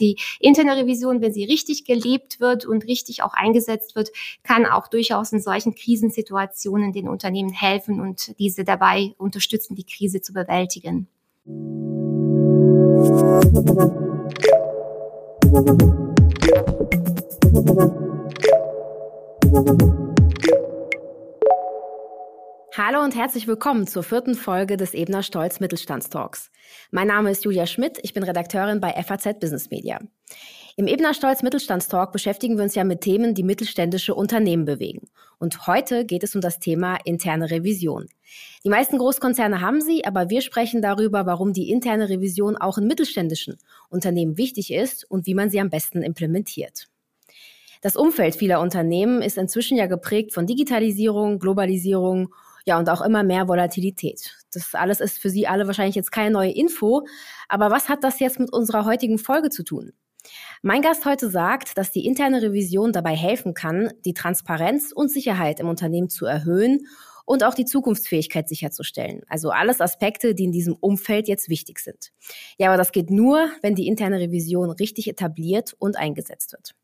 Die interne Revision, wenn sie richtig gelebt wird und richtig auch eingesetzt wird, kann auch durchaus in solchen Krisensituationen den Unternehmen helfen und diese dabei unterstützen, die Krise zu bewältigen. Hallo und herzlich willkommen zur vierten Folge des Ebner Stolz Mittelstandstalks. Mein Name ist Julia Schmidt, ich bin Redakteurin bei FAZ Business Media. Im Ebner Stolz Mittelstandstalk beschäftigen wir uns ja mit Themen, die mittelständische Unternehmen bewegen. Und heute geht es um das Thema interne Revision. Die meisten Großkonzerne haben sie, aber wir sprechen darüber, warum die interne Revision auch in mittelständischen Unternehmen wichtig ist und wie man sie am besten implementiert. Das Umfeld vieler Unternehmen ist inzwischen ja geprägt von Digitalisierung, Globalisierung ja, und auch immer mehr Volatilität. Das alles ist für Sie alle wahrscheinlich jetzt keine neue Info. Aber was hat das jetzt mit unserer heutigen Folge zu tun? Mein Gast heute sagt, dass die interne Revision dabei helfen kann, die Transparenz und Sicherheit im Unternehmen zu erhöhen und auch die Zukunftsfähigkeit sicherzustellen. Also alles Aspekte, die in diesem Umfeld jetzt wichtig sind. Ja, aber das geht nur, wenn die interne Revision richtig etabliert und eingesetzt wird.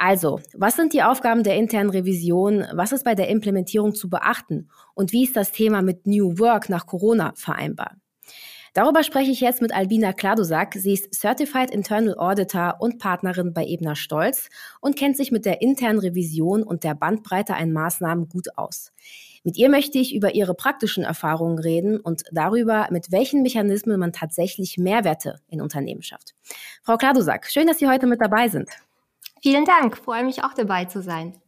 Also, was sind die Aufgaben der internen Revision? Was ist bei der Implementierung zu beachten? Und wie ist das Thema mit New Work nach Corona vereinbar? Darüber spreche ich jetzt mit Albina Kladusak. Sie ist Certified Internal Auditor und Partnerin bei Ebner Stolz und kennt sich mit der internen Revision und der Bandbreite an Maßnahmen gut aus. Mit ihr möchte ich über ihre praktischen Erfahrungen reden und darüber, mit welchen Mechanismen man tatsächlich Mehrwerte in Unternehmen schafft. Frau Kladusak, schön, dass Sie heute mit dabei sind. Vielen Dank, freue mich auch dabei zu sein.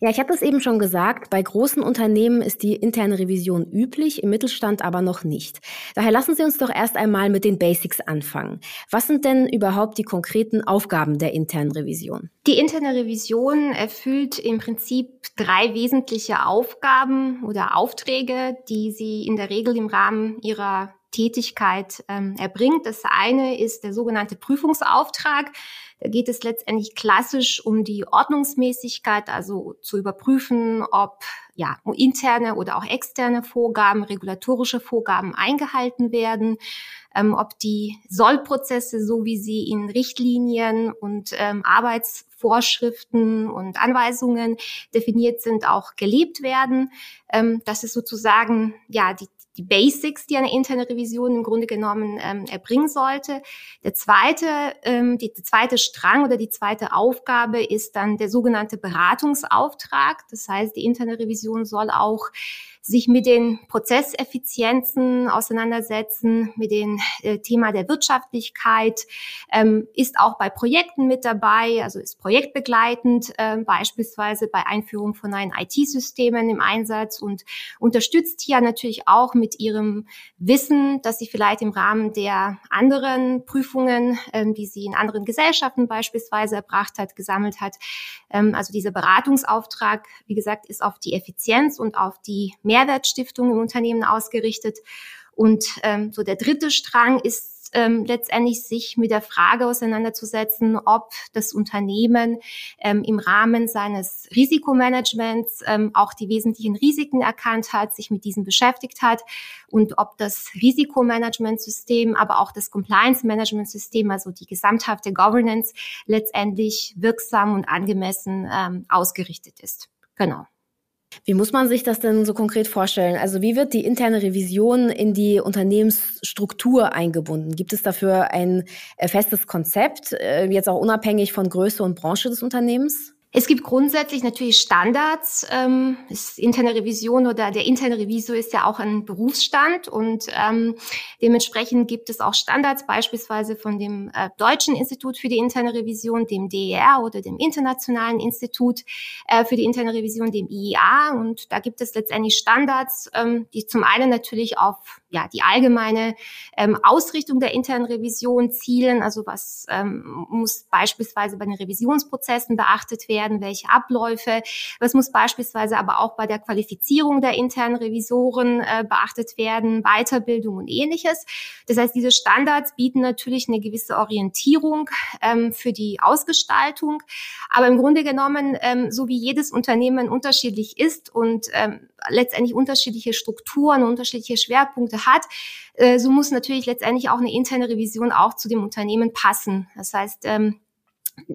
Ja, ich habe es eben schon gesagt, bei großen Unternehmen ist die interne Revision üblich, im Mittelstand aber noch nicht. Daher lassen Sie uns doch erst einmal mit den Basics anfangen. Was sind denn überhaupt die konkreten Aufgaben der internen Revision? Die interne Revision erfüllt im Prinzip drei wesentliche Aufgaben oder Aufträge, die sie in der Regel im Rahmen ihrer Tätigkeit ähm, erbringt. Das eine ist der sogenannte Prüfungsauftrag. Da geht es letztendlich klassisch um die Ordnungsmäßigkeit, also zu überprüfen, ob ja, interne oder auch externe Vorgaben, regulatorische Vorgaben eingehalten werden, ähm, ob die Sollprozesse, so wie sie in Richtlinien und ähm, Arbeitsvorschriften und Anweisungen definiert sind, auch gelebt werden. Ähm, das ist sozusagen ja die, die Basics, die eine interne Revision im Grunde genommen ähm, erbringen sollte. Der zweite, ähm, die, der zweite Strang oder die zweite Aufgabe ist dann der sogenannte Beratungsauftrag. Das heißt, die interne Revision soll auch sich mit den Prozesseffizienzen auseinandersetzen, mit dem äh, Thema der Wirtschaftlichkeit, ähm, ist auch bei Projekten mit dabei, also ist projektbegleitend, äh, beispielsweise bei Einführung von neuen IT-Systemen im Einsatz und unterstützt hier natürlich auch mit ihrem Wissen, dass sie vielleicht im Rahmen der anderen Prüfungen, ähm, die sie in anderen Gesellschaften beispielsweise erbracht hat, gesammelt hat. Ähm, also dieser Beratungsauftrag, wie gesagt, ist auf die Effizienz und auf die Mehrwertstiftung im Unternehmen ausgerichtet. Und ähm, so der dritte Strang ist ähm, letztendlich sich mit der Frage auseinanderzusetzen, ob das Unternehmen ähm, im Rahmen seines Risikomanagements ähm, auch die wesentlichen Risiken erkannt hat, sich mit diesen beschäftigt hat und ob das Risikomanagementsystem, aber auch das Compliance-Management-System, also die gesamthafte Governance, letztendlich wirksam und angemessen ähm, ausgerichtet ist. Genau. Wie muss man sich das denn so konkret vorstellen? Also wie wird die interne Revision in die Unternehmensstruktur eingebunden? Gibt es dafür ein äh, festes Konzept, äh, jetzt auch unabhängig von Größe und Branche des Unternehmens? Es gibt grundsätzlich natürlich Standards. Ähm, ist interne Revision oder der interne Revisor ist ja auch ein Berufsstand und ähm, dementsprechend gibt es auch Standards, beispielsweise von dem äh, Deutschen Institut für die interne Revision, dem DER oder dem Internationalen Institut äh, für die interne Revision, dem IIA. Und da gibt es letztendlich Standards, ähm, die zum einen natürlich auf ja, die allgemeine ähm, Ausrichtung der internen Revision zielen. Also was ähm, muss beispielsweise bei den Revisionsprozessen beachtet werden, welche Abläufe, was muss beispielsweise aber auch bei der Qualifizierung der internen Revisoren äh, beachtet werden, Weiterbildung und ähnliches. Das heißt, diese Standards bieten natürlich eine gewisse Orientierung ähm, für die Ausgestaltung. Aber im Grunde genommen, ähm, so wie jedes Unternehmen unterschiedlich ist und ähm, letztendlich unterschiedliche Strukturen, unterschiedliche Schwerpunkte hat, äh, so muss natürlich letztendlich auch eine interne Revision auch zu dem Unternehmen passen. Das heißt, ähm,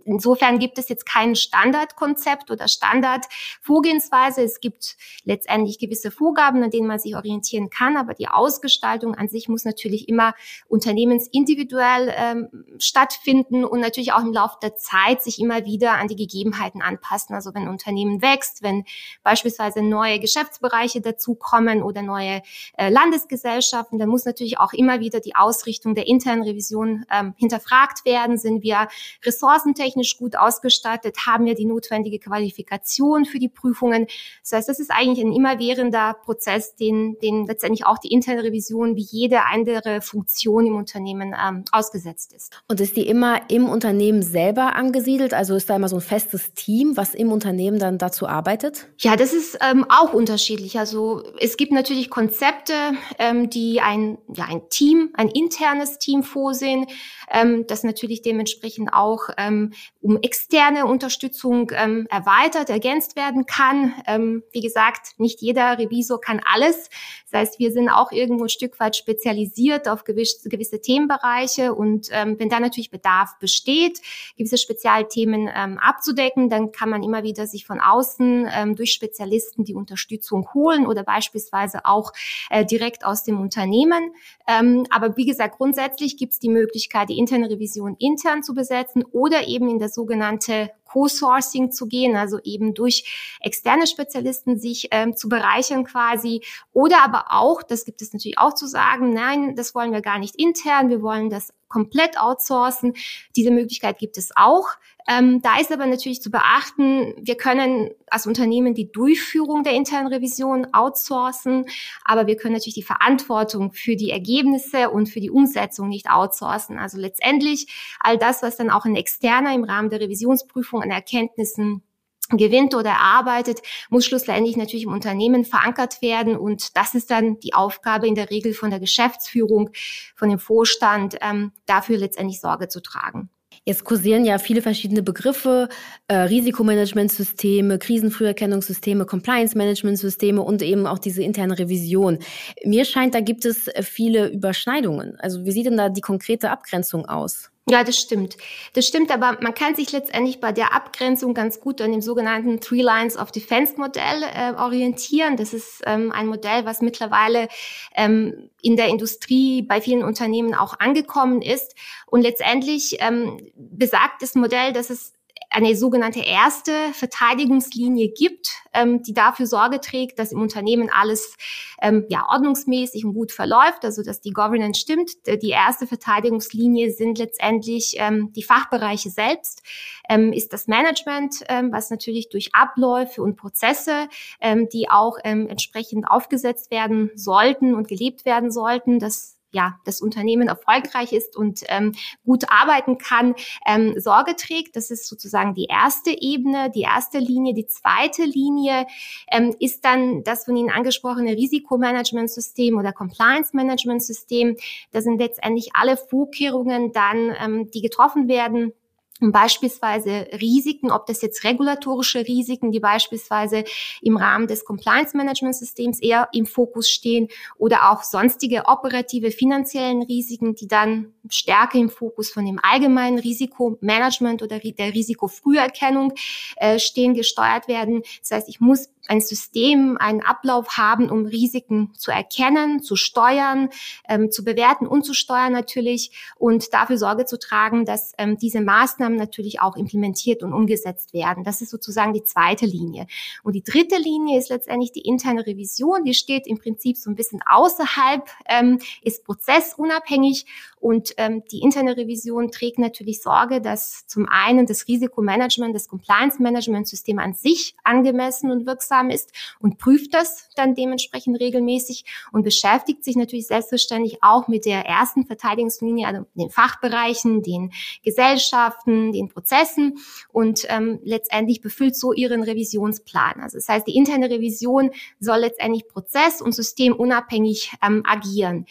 Insofern gibt es jetzt kein Standardkonzept oder Standardvorgehensweise. Es gibt letztendlich gewisse Vorgaben, an denen man sich orientieren kann, aber die Ausgestaltung an sich muss natürlich immer unternehmensindividuell ähm, stattfinden und natürlich auch im Laufe der Zeit sich immer wieder an die Gegebenheiten anpassen. Also wenn Unternehmen wächst, wenn beispielsweise neue Geschäftsbereiche dazukommen oder neue äh, Landesgesellschaften, dann muss natürlich auch immer wieder die Ausrichtung der internen Revision ähm, hinterfragt werden. Sind wir Ressourcen technisch gut ausgestattet, haben wir die notwendige Qualifikation für die Prüfungen. Das heißt, das ist eigentlich ein immerwährender Prozess, den, den letztendlich auch die interne Revision wie jede andere Funktion im Unternehmen ähm, ausgesetzt ist. Und ist die immer im Unternehmen selber angesiedelt? Also ist da immer so ein festes Team, was im Unternehmen dann dazu arbeitet? Ja, das ist ähm, auch unterschiedlich. Also es gibt natürlich Konzepte, ähm, die ein, ja, ein Team, ein internes Team vorsehen, ähm, das natürlich dementsprechend auch ähm, ähm, um externe Unterstützung ähm, erweitert, ergänzt werden kann. Ähm, wie gesagt, nicht jeder Revisor kann alles. Das heißt, wir sind auch irgendwo ein Stück weit spezialisiert auf gewisse, gewisse Themenbereiche und ähm, wenn da natürlich Bedarf besteht, gewisse Spezialthemen ähm, abzudecken, dann kann man immer wieder sich von außen ähm, durch Spezialisten die Unterstützung holen oder beispielsweise auch äh, direkt aus dem Unternehmen. Ähm, aber wie gesagt, grundsätzlich gibt es die Möglichkeit, die interne Revision intern zu besetzen oder eben in das sogenannte Co-Sourcing zu gehen, also eben durch externe Spezialisten sich ähm, zu bereichern quasi. Oder aber auch, das gibt es natürlich auch zu sagen, nein, das wollen wir gar nicht intern, wir wollen das komplett outsourcen. Diese Möglichkeit gibt es auch. Ähm, da ist aber natürlich zu beachten, wir können als Unternehmen die Durchführung der internen Revision outsourcen, aber wir können natürlich die Verantwortung für die Ergebnisse und für die Umsetzung nicht outsourcen. Also letztendlich all das, was dann auch ein Externer im Rahmen der Revisionsprüfung an Erkenntnissen gewinnt oder erarbeitet, muss schlussendlich natürlich im Unternehmen verankert werden. Und das ist dann die Aufgabe in der Regel von der Geschäftsführung, von dem Vorstand, ähm, dafür letztendlich Sorge zu tragen. Jetzt kursieren ja viele verschiedene Begriffe, äh, Risikomanagementsysteme, Krisenfrüherkennungssysteme, Compliance-Management-Systeme und eben auch diese interne Revision. Mir scheint, da gibt es viele Überschneidungen. Also wie sieht denn da die konkrete Abgrenzung aus? Ja, das stimmt. Das stimmt, aber man kann sich letztendlich bei der Abgrenzung ganz gut an dem sogenannten Three Lines of Defense Modell äh, orientieren. Das ist ähm, ein Modell, was mittlerweile ähm, in der Industrie bei vielen Unternehmen auch angekommen ist. Und letztendlich ähm, besagt das Modell, dass es eine sogenannte erste Verteidigungslinie gibt, ähm, die dafür Sorge trägt, dass im Unternehmen alles ähm, ja ordnungsmäßig und gut verläuft, also dass die Governance stimmt. Die erste Verteidigungslinie sind letztendlich ähm, die Fachbereiche selbst, ähm, ist das Management, ähm, was natürlich durch Abläufe und Prozesse, ähm, die auch ähm, entsprechend aufgesetzt werden sollten und gelebt werden sollten, das ja, das Unternehmen erfolgreich ist und ähm, gut arbeiten kann, ähm, Sorge trägt. Das ist sozusagen die erste Ebene, die erste Linie. Die zweite Linie ähm, ist dann das von Ihnen angesprochene Risikomanagementsystem oder Compliance-Management-System. Das sind letztendlich alle Vorkehrungen dann, ähm, die getroffen werden beispielsweise Risiken, ob das jetzt regulatorische Risiken, die beispielsweise im Rahmen des Compliance Management Systems eher im Fokus stehen oder auch sonstige operative finanziellen Risiken, die dann stärker im Fokus von dem allgemeinen Risikomanagement oder der Risikofrüherkennung äh, stehen, gesteuert werden. Das heißt, ich muss ein System, einen Ablauf haben, um Risiken zu erkennen, zu steuern, ähm, zu bewerten und zu steuern natürlich und dafür Sorge zu tragen, dass ähm, diese Maßnahmen natürlich auch implementiert und umgesetzt werden. Das ist sozusagen die zweite Linie. Und die dritte Linie ist letztendlich die interne Revision. Die steht im Prinzip so ein bisschen außerhalb, ähm, ist prozessunabhängig und ähm, die interne Revision trägt natürlich Sorge, dass zum einen das Risikomanagement, das Compliance-Management-System an sich angemessen und wirksam ist und prüft das dann dementsprechend regelmäßig und beschäftigt sich natürlich selbstverständlich auch mit der ersten Verteidigungslinie, also den Fachbereichen, den Gesellschaften, den Prozessen und ähm, letztendlich befüllt so ihren Revisionsplan. Also das heißt, die interne Revision soll letztendlich prozess- und systemunabhängig ähm, agieren.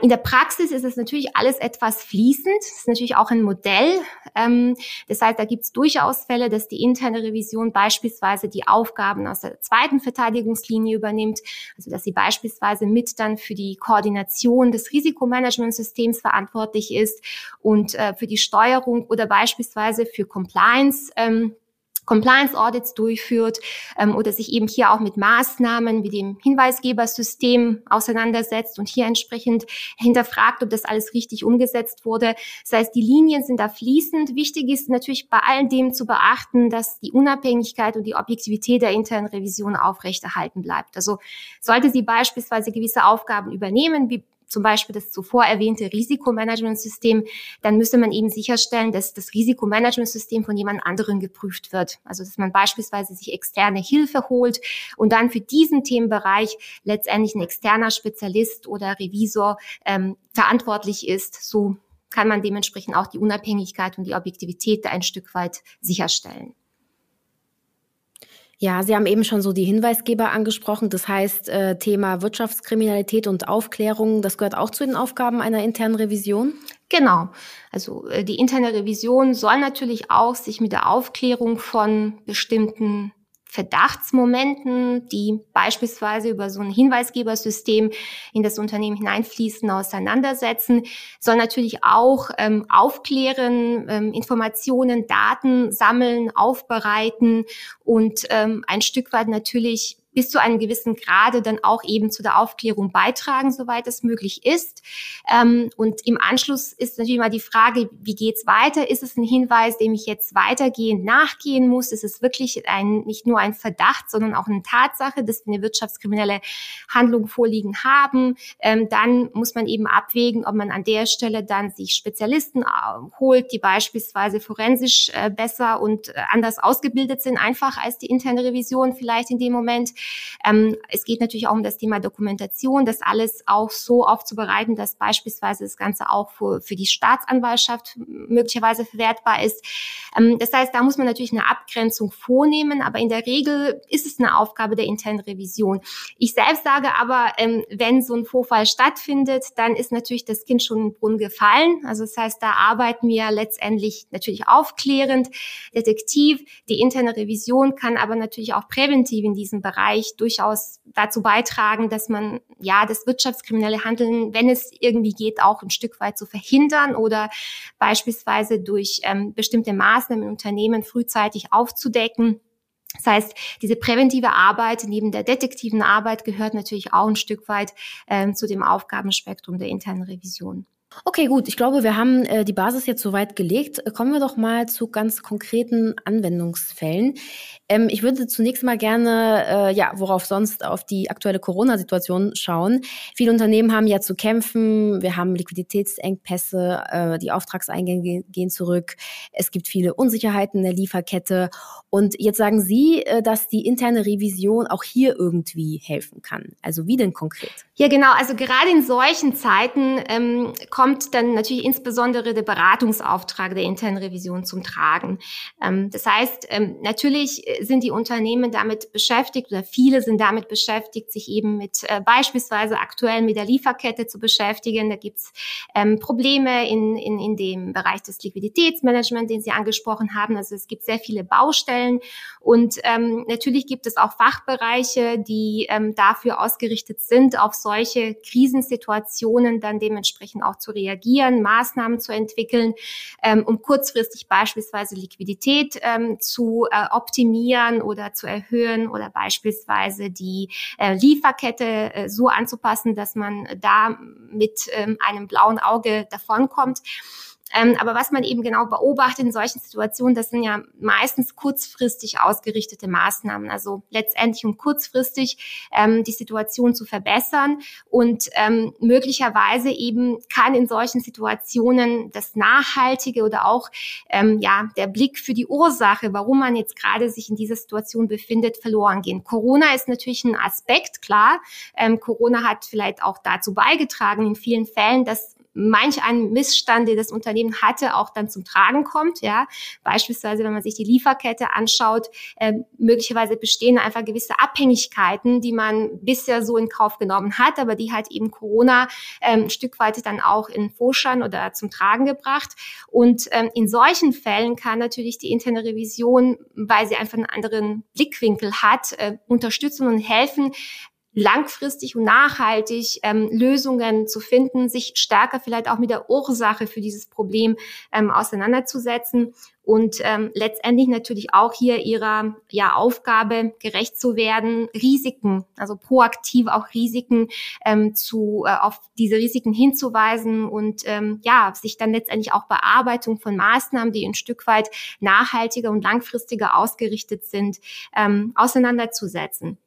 In der Praxis ist es natürlich alles etwas fließend. Es ist natürlich auch ein Modell. Ähm, das heißt, da gibt es durchaus Fälle, dass die interne Revision beispielsweise die Aufgaben aus der zweiten Verteidigungslinie übernimmt. Also dass sie beispielsweise mit dann für die Koordination des Risikomanagementsystems verantwortlich ist und äh, für die Steuerung oder beispielsweise für Compliance. Ähm, Compliance Audits durchführt ähm, oder sich eben hier auch mit Maßnahmen wie dem Hinweisgebersystem auseinandersetzt und hier entsprechend hinterfragt, ob das alles richtig umgesetzt wurde. Das heißt, die Linien sind da fließend. Wichtig ist natürlich bei all dem zu beachten, dass die Unabhängigkeit und die Objektivität der internen Revision aufrechterhalten bleibt. Also sollte sie beispielsweise gewisse Aufgaben übernehmen, wie zum Beispiel das zuvor erwähnte Risikomanagementsystem, dann müsste man eben sicherstellen, dass das Risikomanagementsystem von jemand anderem geprüft wird. Also dass man beispielsweise sich externe Hilfe holt und dann für diesen Themenbereich letztendlich ein externer Spezialist oder Revisor ähm, verantwortlich ist. So kann man dementsprechend auch die Unabhängigkeit und die Objektivität ein Stück weit sicherstellen. Ja, Sie haben eben schon so die Hinweisgeber angesprochen. Das heißt, äh, Thema Wirtschaftskriminalität und Aufklärung, das gehört auch zu den Aufgaben einer internen Revision? Genau. Also äh, die interne Revision soll natürlich auch sich mit der Aufklärung von bestimmten Verdachtsmomenten, die beispielsweise über so ein Hinweisgebersystem in das Unternehmen hineinfließen, auseinandersetzen, soll natürlich auch ähm, aufklären, ähm, Informationen, Daten sammeln, aufbereiten und ähm, ein Stück weit natürlich bis zu einem gewissen Grade dann auch eben zu der Aufklärung beitragen, soweit es möglich ist. Ähm, und im Anschluss ist natürlich mal die Frage, wie geht's weiter? Ist es ein Hinweis, dem ich jetzt weitergehend nachgehen muss? Ist es wirklich ein, nicht nur ein Verdacht, sondern auch eine Tatsache, dass wir eine wirtschaftskriminelle Handlung vorliegen haben? Ähm, dann muss man eben abwägen, ob man an der Stelle dann sich Spezialisten äh, holt, die beispielsweise forensisch äh, besser und äh, anders ausgebildet sind, einfach als die interne Revision vielleicht in dem Moment ähm, es geht natürlich auch um das Thema Dokumentation, das alles auch so aufzubereiten, dass beispielsweise das Ganze auch für, für die Staatsanwaltschaft möglicherweise verwertbar ist. Ähm, das heißt, da muss man natürlich eine Abgrenzung vornehmen, aber in der Regel ist es eine Aufgabe der internen Revision. Ich selbst sage aber, ähm, wenn so ein Vorfall stattfindet, dann ist natürlich das Kind schon im Brunnen gefallen. Also das heißt, da arbeiten wir letztendlich natürlich aufklärend, detektiv. Die interne Revision kann aber natürlich auch präventiv in diesem Bereich Bereich durchaus dazu beitragen, dass man ja das wirtschaftskriminelle Handeln, wenn es irgendwie geht, auch ein Stück weit zu verhindern oder beispielsweise durch ähm, bestimmte Maßnahmen im Unternehmen frühzeitig aufzudecken. Das heißt, diese präventive Arbeit neben der detektiven Arbeit gehört natürlich auch ein Stück weit ähm, zu dem Aufgabenspektrum der internen Revision. Okay, gut. Ich glaube, wir haben äh, die Basis jetzt soweit gelegt. Kommen wir doch mal zu ganz konkreten Anwendungsfällen. Ähm, ich würde zunächst mal gerne, äh, ja, worauf sonst auf die aktuelle Corona-Situation schauen. Viele Unternehmen haben ja zu kämpfen. Wir haben Liquiditätsengpässe, äh, die Auftragseingänge gehen zurück. Es gibt viele Unsicherheiten in der Lieferkette. Und jetzt sagen Sie, äh, dass die interne Revision auch hier irgendwie helfen kann. Also wie denn konkret? Ja, genau. Also gerade in solchen Zeiten ähm, kommt dann natürlich insbesondere der Beratungsauftrag der internen Revision zum Tragen. Ähm, das heißt, ähm, natürlich sind die Unternehmen damit beschäftigt oder viele sind damit beschäftigt, sich eben mit äh, beispielsweise aktuell mit der Lieferkette zu beschäftigen. Da gibt's ähm, Probleme in, in, in dem Bereich des Liquiditätsmanagements, den Sie angesprochen haben. Also es gibt sehr viele Baustellen und natürlich gibt es auch Fachbereiche, die dafür ausgerichtet sind, auf solche Krisensituationen dann dementsprechend auch zu reagieren, Maßnahmen zu entwickeln, ähm, um kurzfristig beispielsweise Liquidität ähm, zu äh, optimieren oder zu erhöhen oder beispielsweise die äh, Lieferkette äh, so anzupassen, dass man da mit ähm, einem blauen Auge davonkommt. Ähm, aber was man eben genau beobachtet in solchen Situationen, das sind ja meistens kurzfristig ausgerichtete Maßnahmen. Also letztendlich um kurzfristig ähm, die Situation zu verbessern. Und ähm, möglicherweise eben kann in solchen Situationen das Nachhaltige oder auch ähm, ja der Blick für die Ursache, warum man jetzt gerade sich in dieser Situation befindet, verloren gehen. Corona ist natürlich ein Aspekt, klar. Ähm, Corona hat vielleicht auch dazu beigetragen in vielen Fällen, dass manch ein Missstand, den das Unternehmen hatte, auch dann zum Tragen kommt. Ja, beispielsweise, wenn man sich die Lieferkette anschaut, äh, möglicherweise bestehen einfach gewisse Abhängigkeiten, die man bisher so in Kauf genommen hat, aber die halt eben Corona ähm, ein Stück weit dann auch in Vorschein oder zum Tragen gebracht. Und ähm, in solchen Fällen kann natürlich die interne Revision, weil sie einfach einen anderen Blickwinkel hat, äh, unterstützen und helfen, langfristig und nachhaltig ähm, Lösungen zu finden, sich stärker vielleicht auch mit der Ursache für dieses Problem ähm, auseinanderzusetzen und ähm, letztendlich natürlich auch hier ihrer ja, Aufgabe gerecht zu werden, Risiken, also proaktiv auch Risiken ähm, zu äh, auf diese Risiken hinzuweisen und ähm, ja sich dann letztendlich auch Bearbeitung von Maßnahmen, die ein Stück weit nachhaltiger und langfristiger ausgerichtet sind, ähm, auseinanderzusetzen.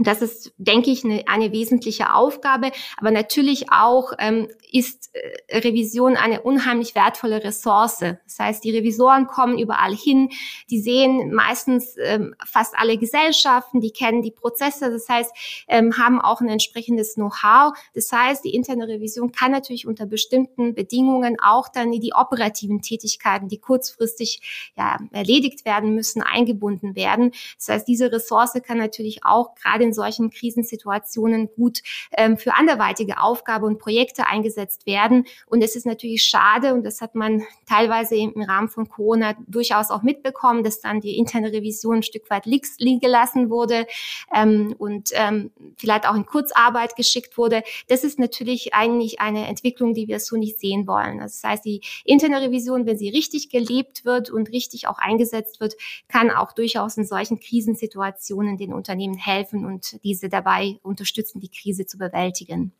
Das ist, denke ich, eine, eine wesentliche Aufgabe. Aber natürlich auch ähm, ist äh, Revision eine unheimlich wertvolle Ressource. Das heißt, die Revisoren kommen überall hin, die sehen meistens ähm, fast alle Gesellschaften, die kennen die Prozesse, das heißt, ähm, haben auch ein entsprechendes Know-how. Das heißt, die interne Revision kann natürlich unter bestimmten Bedingungen auch dann in die operativen Tätigkeiten, die kurzfristig ja, erledigt werden müssen, eingebunden werden. Das heißt, diese Ressource kann natürlich auch gerade in solchen Krisensituationen gut ähm, für anderweitige Aufgaben und Projekte eingesetzt werden. Und es ist natürlich schade, und das hat man teilweise im Rahmen von Corona durchaus auch mitbekommen, dass dann die interne Revision ein Stück weit liegen gelassen wurde ähm, und ähm, vielleicht auch in Kurzarbeit geschickt wurde. Das ist natürlich eigentlich eine Entwicklung, die wir so nicht sehen wollen. Also das heißt, die interne Revision, wenn sie richtig gelebt wird und richtig auch eingesetzt wird, kann auch durchaus in solchen Krisensituationen den Unternehmen helfen und diese dabei unterstützen, die Krise zu bewältigen.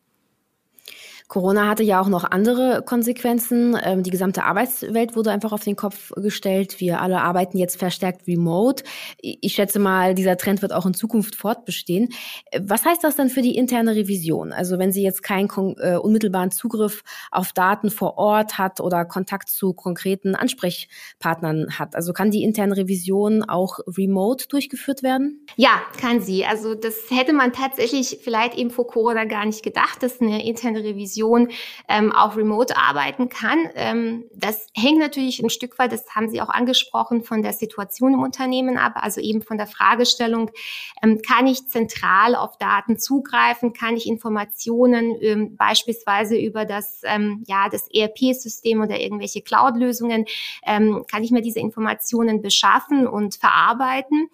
Corona hatte ja auch noch andere Konsequenzen. Ähm, die gesamte Arbeitswelt wurde einfach auf den Kopf gestellt. Wir alle arbeiten jetzt verstärkt remote. Ich schätze mal, dieser Trend wird auch in Zukunft fortbestehen. Was heißt das denn für die interne Revision? Also wenn sie jetzt keinen äh, unmittelbaren Zugriff auf Daten vor Ort hat oder Kontakt zu konkreten Ansprechpartnern hat. Also kann die interne Revision auch remote durchgeführt werden? Ja, kann sie. Also das hätte man tatsächlich vielleicht eben vor Corona gar nicht gedacht, dass eine interne Revision Vision ähm, auch remote arbeiten kann. Ähm, das hängt natürlich ein Stück weit, das haben Sie auch angesprochen, von der Situation im Unternehmen ab, also eben von der Fragestellung, ähm, kann ich zentral auf Daten zugreifen, kann ich Informationen ähm, beispielsweise über das, ähm, ja, das ERP-System oder irgendwelche Cloud-Lösungen, ähm, kann ich mir diese Informationen beschaffen und verarbeiten.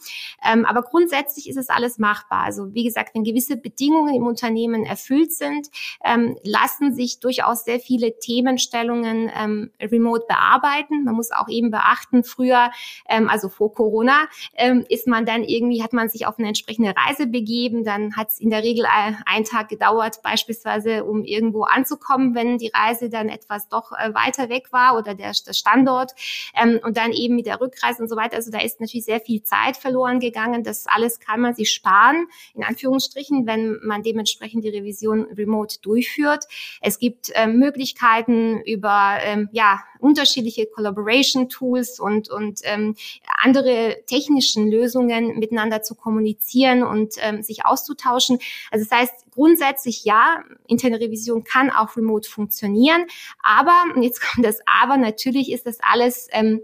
Ähm, aber grundsätzlich ist es alles machbar. Also wie gesagt, wenn gewisse Bedingungen im Unternehmen erfüllt sind, ähm, lassen sich durchaus sehr viele Themenstellungen ähm, remote bearbeiten. Man muss auch eben beachten, früher, ähm, also vor Corona, ähm, ist man dann irgendwie, hat man sich auf eine entsprechende Reise begeben. Dann hat es in der Regel einen Tag gedauert, beispielsweise, um irgendwo anzukommen, wenn die Reise dann etwas doch äh, weiter weg war oder der, der Standort. Ähm, und dann eben mit der Rückreise und so weiter. Also da ist natürlich sehr viel Zeit verloren gegangen. Das alles kann man sich sparen, in Anführungsstrichen, wenn man dementsprechend die Revision remote durchführt. Es gibt ähm, Möglichkeiten über ähm, ja, unterschiedliche Collaboration-Tools und, und ähm, andere technischen Lösungen miteinander zu kommunizieren und ähm, sich auszutauschen. Also das heißt, grundsätzlich ja, interne Revision kann auch remote funktionieren, aber, und jetzt kommt das Aber, natürlich ist das alles ähm,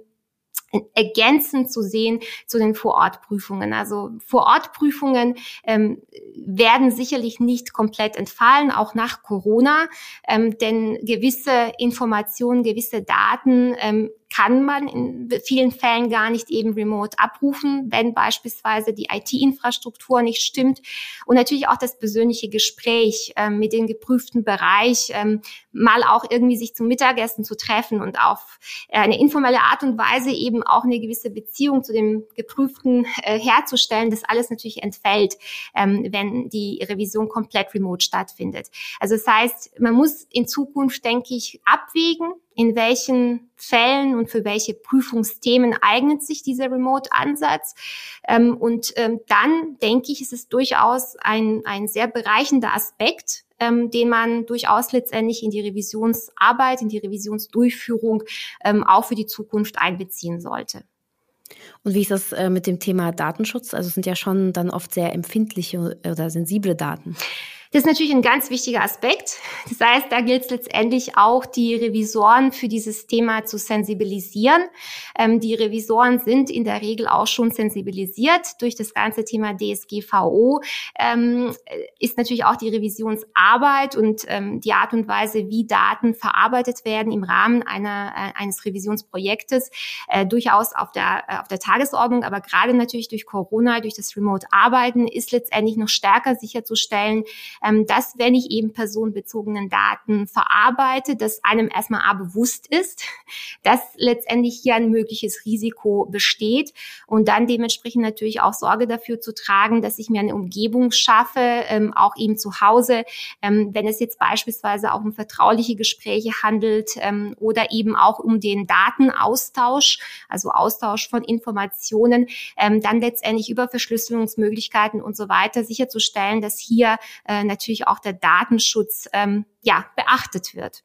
ergänzend zu sehen zu den Vorortprüfungen. Also Vorortprüfungen ähm, werden sicherlich nicht komplett entfallen, auch nach Corona, ähm, denn gewisse Informationen, gewisse Daten ähm, kann man in vielen Fällen gar nicht eben remote abrufen, wenn beispielsweise die IT-Infrastruktur nicht stimmt. Und natürlich auch das persönliche Gespräch ähm, mit dem geprüften Bereich, ähm, mal auch irgendwie sich zum Mittagessen zu treffen und auf eine informelle Art und Weise eben auch eine gewisse Beziehung zu dem Geprüften äh, herzustellen, das alles natürlich entfällt, ähm, wenn die Revision komplett remote stattfindet. Also das heißt, man muss in Zukunft, denke ich, abwägen, in welchen Fällen und für welche Prüfungsthemen eignet sich dieser Remote-Ansatz. Ähm, und ähm, dann denke ich, ist es durchaus ein, ein sehr bereichender Aspekt, ähm, den man durchaus letztendlich in die Revisionsarbeit, in die Revisionsdurchführung ähm, auch für die Zukunft einbeziehen sollte. Und wie ist das äh, mit dem Thema Datenschutz? Also es sind ja schon dann oft sehr empfindliche oder sensible Daten. Das ist natürlich ein ganz wichtiger Aspekt. Das heißt, da gilt es letztendlich auch, die Revisoren für dieses Thema zu sensibilisieren. Ähm, die Revisoren sind in der Regel auch schon sensibilisiert durch das ganze Thema DSGVO. Ähm, ist natürlich auch die Revisionsarbeit und ähm, die Art und Weise, wie Daten verarbeitet werden im Rahmen einer, äh, eines Revisionsprojektes äh, durchaus auf der, äh, auf der Tagesordnung. Aber gerade natürlich durch Corona, durch das Remote-Arbeiten ist letztendlich noch stärker sicherzustellen, ähm, dass wenn ich eben personenbezogenen Daten verarbeite, dass einem erstmal A bewusst ist, dass letztendlich hier ein mögliches Risiko besteht und dann dementsprechend natürlich auch Sorge dafür zu tragen, dass ich mir eine Umgebung schaffe, ähm, auch eben zu Hause, ähm, wenn es jetzt beispielsweise auch um vertrauliche Gespräche handelt ähm, oder eben auch um den Datenaustausch, also Austausch von Informationen, ähm, dann letztendlich über Verschlüsselungsmöglichkeiten und so weiter sicherzustellen, dass hier äh, natürlich auch der Datenschutz ähm, ja, beachtet wird.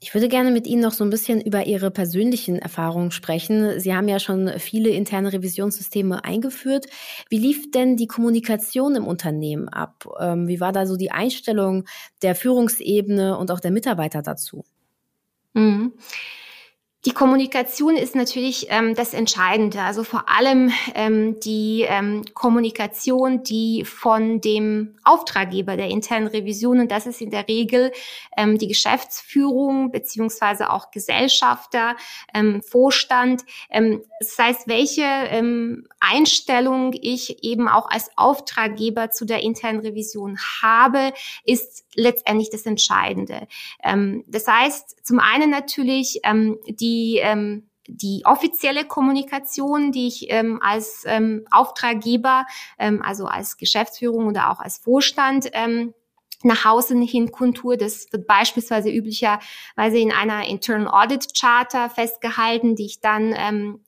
Ich würde gerne mit Ihnen noch so ein bisschen über Ihre persönlichen Erfahrungen sprechen. Sie haben ja schon viele interne Revisionssysteme eingeführt. Wie lief denn die Kommunikation im Unternehmen ab? Ähm, wie war da so die Einstellung der Führungsebene und auch der Mitarbeiter dazu? Mhm. Die Kommunikation ist natürlich ähm, das Entscheidende. Also vor allem ähm, die ähm, Kommunikation, die von dem Auftraggeber der internen Revision, und das ist in der Regel ähm, die Geschäftsführung beziehungsweise auch Gesellschafter, ähm, Vorstand. Ähm, das heißt, welche ähm, Einstellung ich eben auch als Auftraggeber zu der internen Revision habe, ist letztendlich das Entscheidende. Ähm, das heißt, zum einen natürlich ähm, die die ähm, die offizielle Kommunikation, die ich ähm, als ähm, Auftraggeber, ähm, also als Geschäftsführung oder auch als Vorstand ähm, nach Hause hin kundtue. Das wird beispielsweise üblicherweise in einer Internal Audit Charter festgehalten, die ich dann ähm,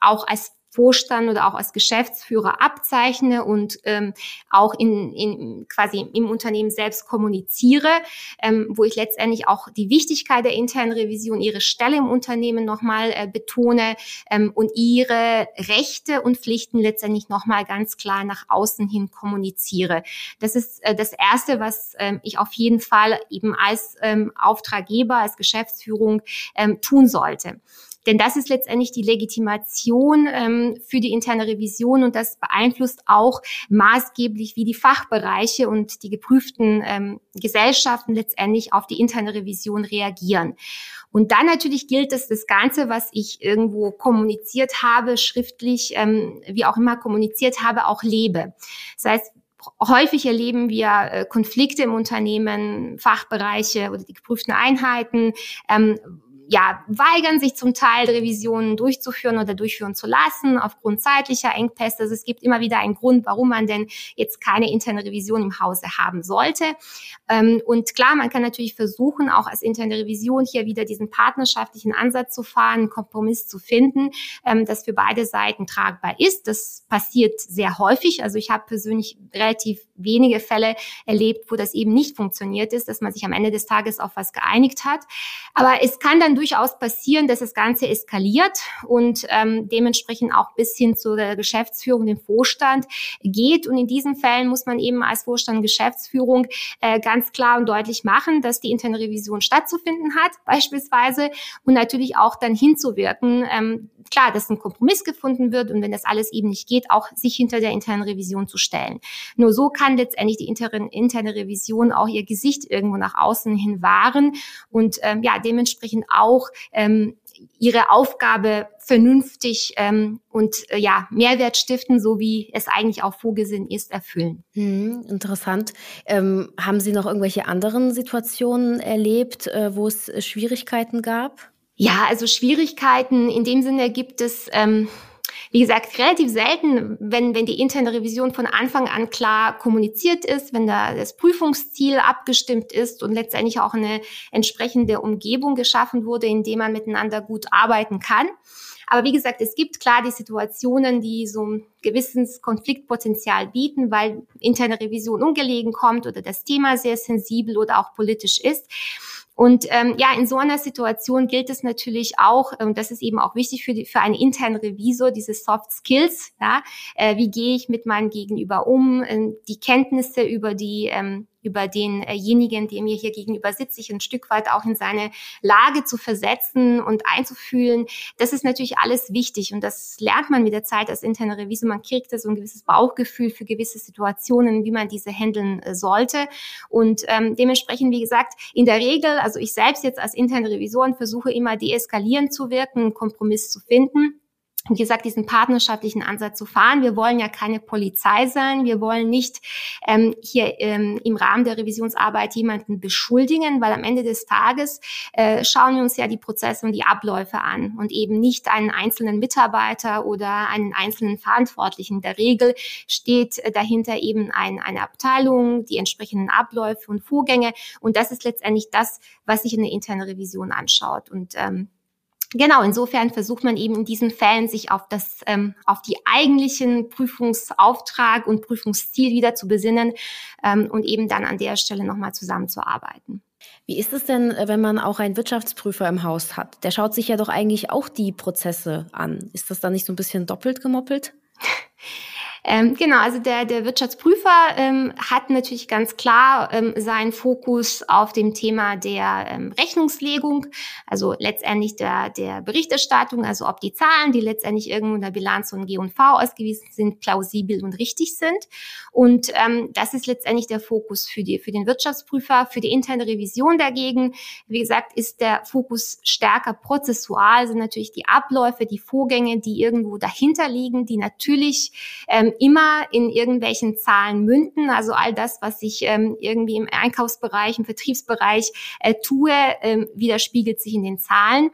auch als Vorstand oder auch als Geschäftsführer abzeichne und ähm, auch in, in quasi im Unternehmen selbst kommuniziere, ähm, wo ich letztendlich auch die Wichtigkeit der internen Revision, ihre Stelle im Unternehmen nochmal äh, betone ähm, und ihre Rechte und Pflichten letztendlich nochmal ganz klar nach außen hin kommuniziere. Das ist äh, das Erste, was ähm, ich auf jeden Fall eben als ähm, Auftraggeber, als Geschäftsführung ähm, tun sollte. Denn das ist letztendlich die Legitimation ähm, für die interne Revision und das beeinflusst auch maßgeblich, wie die Fachbereiche und die geprüften ähm, Gesellschaften letztendlich auf die interne Revision reagieren. Und dann natürlich gilt es, das Ganze, was ich irgendwo kommuniziert habe, schriftlich, ähm, wie auch immer kommuniziert habe, auch lebe. Das heißt, häufig erleben wir äh, Konflikte im Unternehmen, Fachbereiche oder die geprüften Einheiten, ähm, ja, weigern sich zum Teil Revisionen durchzuführen oder durchführen zu lassen aufgrund zeitlicher Engpässe. Also es gibt immer wieder einen Grund, warum man denn jetzt keine interne Revision im Hause haben sollte. Ähm, und klar, man kann natürlich versuchen, auch als interne Revision hier wieder diesen partnerschaftlichen Ansatz zu fahren, einen Kompromiss zu finden, ähm, das für beide Seiten tragbar ist. Das passiert sehr häufig. Also ich habe persönlich relativ wenige Fälle erlebt, wo das eben nicht funktioniert ist, dass man sich am Ende des Tages auf was geeinigt hat. Aber es kann dann durchaus passieren, dass das Ganze eskaliert und ähm, dementsprechend auch bis hin zu der Geschäftsführung, dem Vorstand geht. Und in diesen Fällen muss man eben als Vorstand Geschäftsführung äh, ganz klar und deutlich machen, dass die interne Revision stattzufinden hat, beispielsweise, und natürlich auch dann hinzuwirken, ähm, klar, dass ein Kompromiss gefunden wird und wenn das alles eben nicht geht, auch sich hinter der internen Revision zu stellen. Nur so kann letztendlich die interne, interne Revision auch ihr Gesicht irgendwo nach außen hin wahren und ähm, ja, dementsprechend auch ähm, ihre Aufgabe vernünftig ähm, und äh, ja Mehrwert stiften, so wie es eigentlich auch vorgesehen ist, erfüllen. Hm, interessant. Ähm, haben Sie noch irgendwelche anderen Situationen erlebt, äh, wo es Schwierigkeiten gab? Ja, also Schwierigkeiten in dem Sinne gibt es, ähm, wie gesagt, relativ selten, wenn, wenn die interne Revision von Anfang an klar kommuniziert ist, wenn da das Prüfungsziel abgestimmt ist und letztendlich auch eine entsprechende Umgebung geschaffen wurde, in der man miteinander gut arbeiten kann. Aber wie gesagt, es gibt klar die Situationen, die so ein gewisses Konfliktpotenzial bieten, weil interne Revision ungelegen kommt oder das Thema sehr sensibel oder auch politisch ist. Und ähm, ja, in so einer Situation gilt es natürlich auch, und das ist eben auch wichtig für, die, für einen internen Revisor, diese Soft Skills. Ja? Äh, wie gehe ich mit meinem Gegenüber um? Ähm, die Kenntnisse über die ähm, über denjenigen, der mir hier gegenüber sitzt, sich ein Stück weit auch in seine Lage zu versetzen und einzufühlen. Das ist natürlich alles wichtig und das lernt man mit der Zeit als interne Revisor. Man kriegt da so ein gewisses Bauchgefühl für gewisse Situationen, wie man diese handeln äh, sollte. Und ähm, dementsprechend, wie gesagt, in der Regel, also ich selbst jetzt als interne Revisoren versuche immer deeskalierend zu wirken, einen Kompromiss zu finden wie gesagt, diesen partnerschaftlichen Ansatz zu fahren. Wir wollen ja keine Polizei sein. Wir wollen nicht ähm, hier ähm, im Rahmen der Revisionsarbeit jemanden beschuldigen, weil am Ende des Tages äh, schauen wir uns ja die Prozesse und die Abläufe an und eben nicht einen einzelnen Mitarbeiter oder einen einzelnen Verantwortlichen. In der Regel steht äh, dahinter eben ein, eine Abteilung, die entsprechenden Abläufe und Vorgänge. Und das ist letztendlich das, was sich in der internen Revision anschaut. Und ähm, Genau, insofern versucht man eben in diesen Fällen sich auf das, ähm, auf die eigentlichen Prüfungsauftrag und Prüfungsziel wieder zu besinnen ähm, und eben dann an der Stelle nochmal zusammenzuarbeiten. Wie ist es denn, äh, wenn man auch einen Wirtschaftsprüfer im Haus hat? Der schaut sich ja doch eigentlich auch die Prozesse an. Ist das dann nicht so ein bisschen doppelt gemoppelt? Ähm, genau, also der, der Wirtschaftsprüfer ähm, hat natürlich ganz klar ähm, seinen Fokus auf dem Thema der ähm, Rechnungslegung, also letztendlich der, der Berichterstattung, also ob die Zahlen, die letztendlich irgendwo in der Bilanz und G&V ausgewiesen sind, plausibel und richtig sind. Und ähm, das ist letztendlich der Fokus für, die, für den Wirtschaftsprüfer. Für die interne Revision dagegen, wie gesagt, ist der Fokus stärker prozessual, sind natürlich die Abläufe, die Vorgänge, die irgendwo dahinter liegen, die natürlich ähm, immer in irgendwelchen Zahlen münden. Also all das, was ich ähm, irgendwie im Einkaufsbereich, im Vertriebsbereich äh, tue, ähm, widerspiegelt sich in den Zahlen.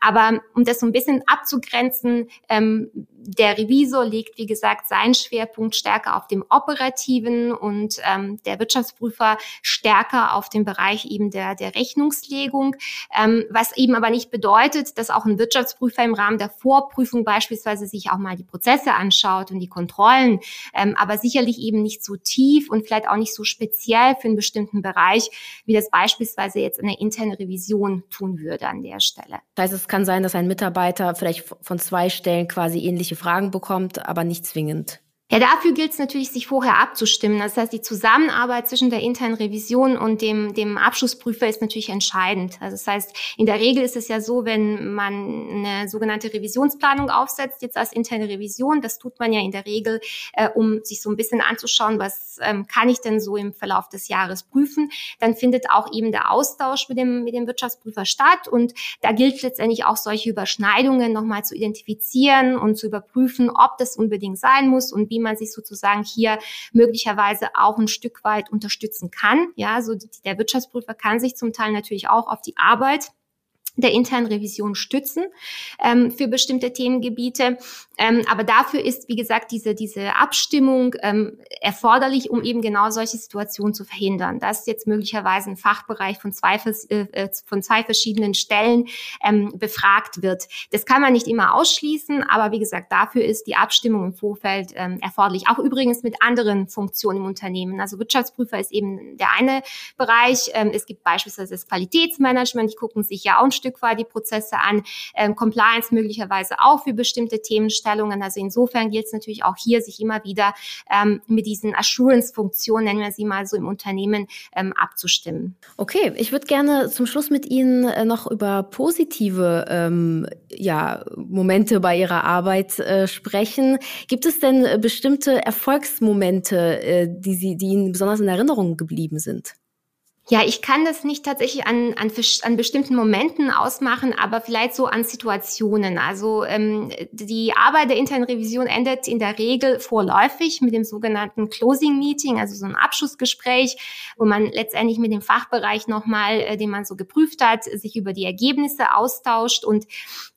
Aber um das so ein bisschen abzugrenzen, ähm, der Revisor legt, wie gesagt, seinen Schwerpunkt stärker auf dem operativen und ähm, der Wirtschaftsprüfer stärker auf dem Bereich eben der, der Rechnungslegung, ähm, was eben aber nicht bedeutet, dass auch ein Wirtschaftsprüfer im Rahmen der Vorprüfung beispielsweise sich auch mal die Prozesse anschaut und die Kontrollen, ähm, aber sicherlich eben nicht so tief und vielleicht auch nicht so speziell für einen bestimmten Bereich, wie das beispielsweise jetzt eine interne Revision tun würde an der Stelle. Das heißt, kann sein, dass ein Mitarbeiter vielleicht von zwei Stellen quasi ähnliche Fragen bekommt, aber nicht zwingend. Ja, dafür gilt es natürlich, sich vorher abzustimmen. Das heißt, die Zusammenarbeit zwischen der internen Revision und dem, dem Abschlussprüfer ist natürlich entscheidend. Also das heißt, in der Regel ist es ja so, wenn man eine sogenannte Revisionsplanung aufsetzt, jetzt als interne Revision, das tut man ja in der Regel, äh, um sich so ein bisschen anzuschauen, was ähm, kann ich denn so im Verlauf des Jahres prüfen, dann findet auch eben der Austausch mit dem, mit dem Wirtschaftsprüfer statt. Und da gilt letztendlich auch solche Überschneidungen nochmal zu identifizieren und zu überprüfen, ob das unbedingt sein muss und wie man sich sozusagen hier möglicherweise auch ein Stück weit unterstützen kann. Ja, so der Wirtschaftsprüfer kann sich zum Teil natürlich auch auf die Arbeit der internen Revision stützen ähm, für bestimmte Themengebiete. Ähm, aber dafür ist, wie gesagt, diese, diese Abstimmung ähm, erforderlich, um eben genau solche Situationen zu verhindern. Dass jetzt möglicherweise ein Fachbereich von zwei, äh, äh, von zwei verschiedenen Stellen ähm, befragt wird. Das kann man nicht immer ausschließen, aber wie gesagt, dafür ist die Abstimmung im Vorfeld ähm, erforderlich. Auch übrigens mit anderen Funktionen im Unternehmen. Also Wirtschaftsprüfer ist eben der eine Bereich. Ähm, es gibt beispielsweise das Qualitätsmanagement, die gucken sich ja auch Stück weit die Prozesse an, ähm, Compliance möglicherweise auch für bestimmte Themenstellungen. Also insofern gilt es natürlich auch hier, sich immer wieder ähm, mit diesen Assurance-Funktionen, nennen wir sie mal so im Unternehmen, ähm, abzustimmen. Okay, ich würde gerne zum Schluss mit Ihnen äh, noch über positive ähm, ja, Momente bei Ihrer Arbeit äh, sprechen. Gibt es denn äh, bestimmte Erfolgsmomente, äh, die, Sie, die Ihnen besonders in Erinnerung geblieben sind? Ja, ich kann das nicht tatsächlich an, an, an bestimmten Momenten ausmachen, aber vielleicht so an Situationen. Also ähm, die Arbeit der internen Revision endet in der Regel vorläufig mit dem sogenannten Closing Meeting, also so ein Abschlussgespräch, wo man letztendlich mit dem Fachbereich nochmal, äh, den man so geprüft hat, sich über die Ergebnisse austauscht und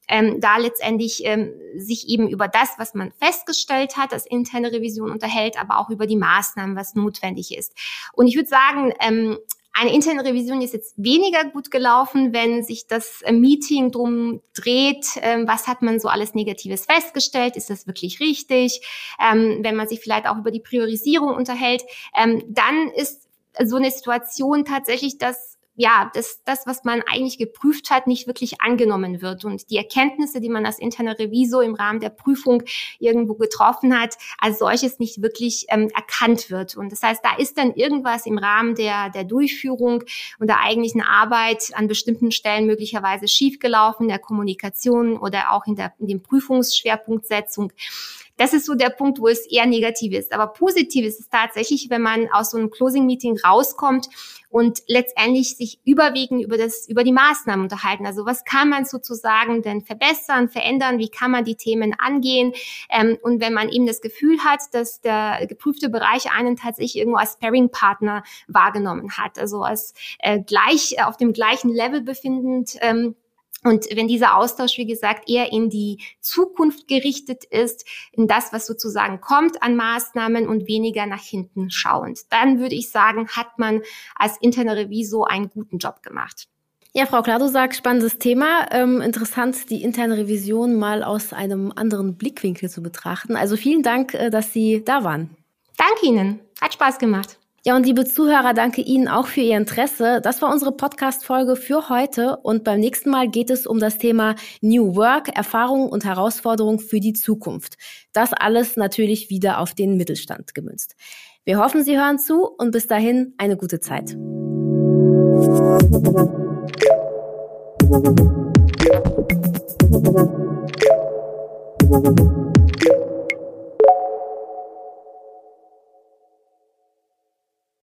ähm, da letztendlich ähm, sich eben über das, was man festgestellt hat, als interne Revision unterhält, aber auch über die Maßnahmen, was notwendig ist. Und ich würde sagen, ähm, eine interne Revision ist jetzt weniger gut gelaufen, wenn sich das äh, Meeting drum dreht, ähm, was hat man so alles Negatives festgestellt, ist das wirklich richtig, ähm, wenn man sich vielleicht auch über die Priorisierung unterhält, ähm, dann ist so eine Situation tatsächlich das ja, dass das, was man eigentlich geprüft hat, nicht wirklich angenommen wird und die Erkenntnisse, die man als interner Revisor im Rahmen der Prüfung irgendwo getroffen hat, als solches nicht wirklich ähm, erkannt wird. Und das heißt, da ist dann irgendwas im Rahmen der, der Durchführung und der eigentlichen Arbeit an bestimmten Stellen möglicherweise schiefgelaufen, der Kommunikation oder auch in der in den Prüfungsschwerpunktsetzung. Das ist so der Punkt, wo es eher negativ ist. Aber positiv ist es tatsächlich, wenn man aus so einem Closing-Meeting rauskommt und letztendlich sich überwiegend über das, über die Maßnahmen unterhalten. Also was kann man sozusagen denn verbessern, verändern? Wie kann man die Themen angehen? Ähm, und wenn man eben das Gefühl hat, dass der geprüfte Bereich einen tatsächlich irgendwo als Sparring-Partner wahrgenommen hat, also als äh, gleich auf dem gleichen Level befindend, ähm, und wenn dieser Austausch, wie gesagt, eher in die Zukunft gerichtet ist, in das, was sozusagen kommt an Maßnahmen und weniger nach hinten schauend, dann würde ich sagen, hat man als interner Revisor einen guten Job gemacht. Ja, Frau Kladosak, spannendes Thema. Ähm, interessant, die interne Revision mal aus einem anderen Blickwinkel zu betrachten. Also vielen Dank, äh, dass Sie da waren. Danke Ihnen. Hat Spaß gemacht. Ja, und liebe Zuhörer, danke Ihnen auch für Ihr Interesse. Das war unsere Podcast-Folge für heute und beim nächsten Mal geht es um das Thema New Work, Erfahrungen und Herausforderungen für die Zukunft. Das alles natürlich wieder auf den Mittelstand gemünzt. Wir hoffen, Sie hören zu und bis dahin eine gute Zeit.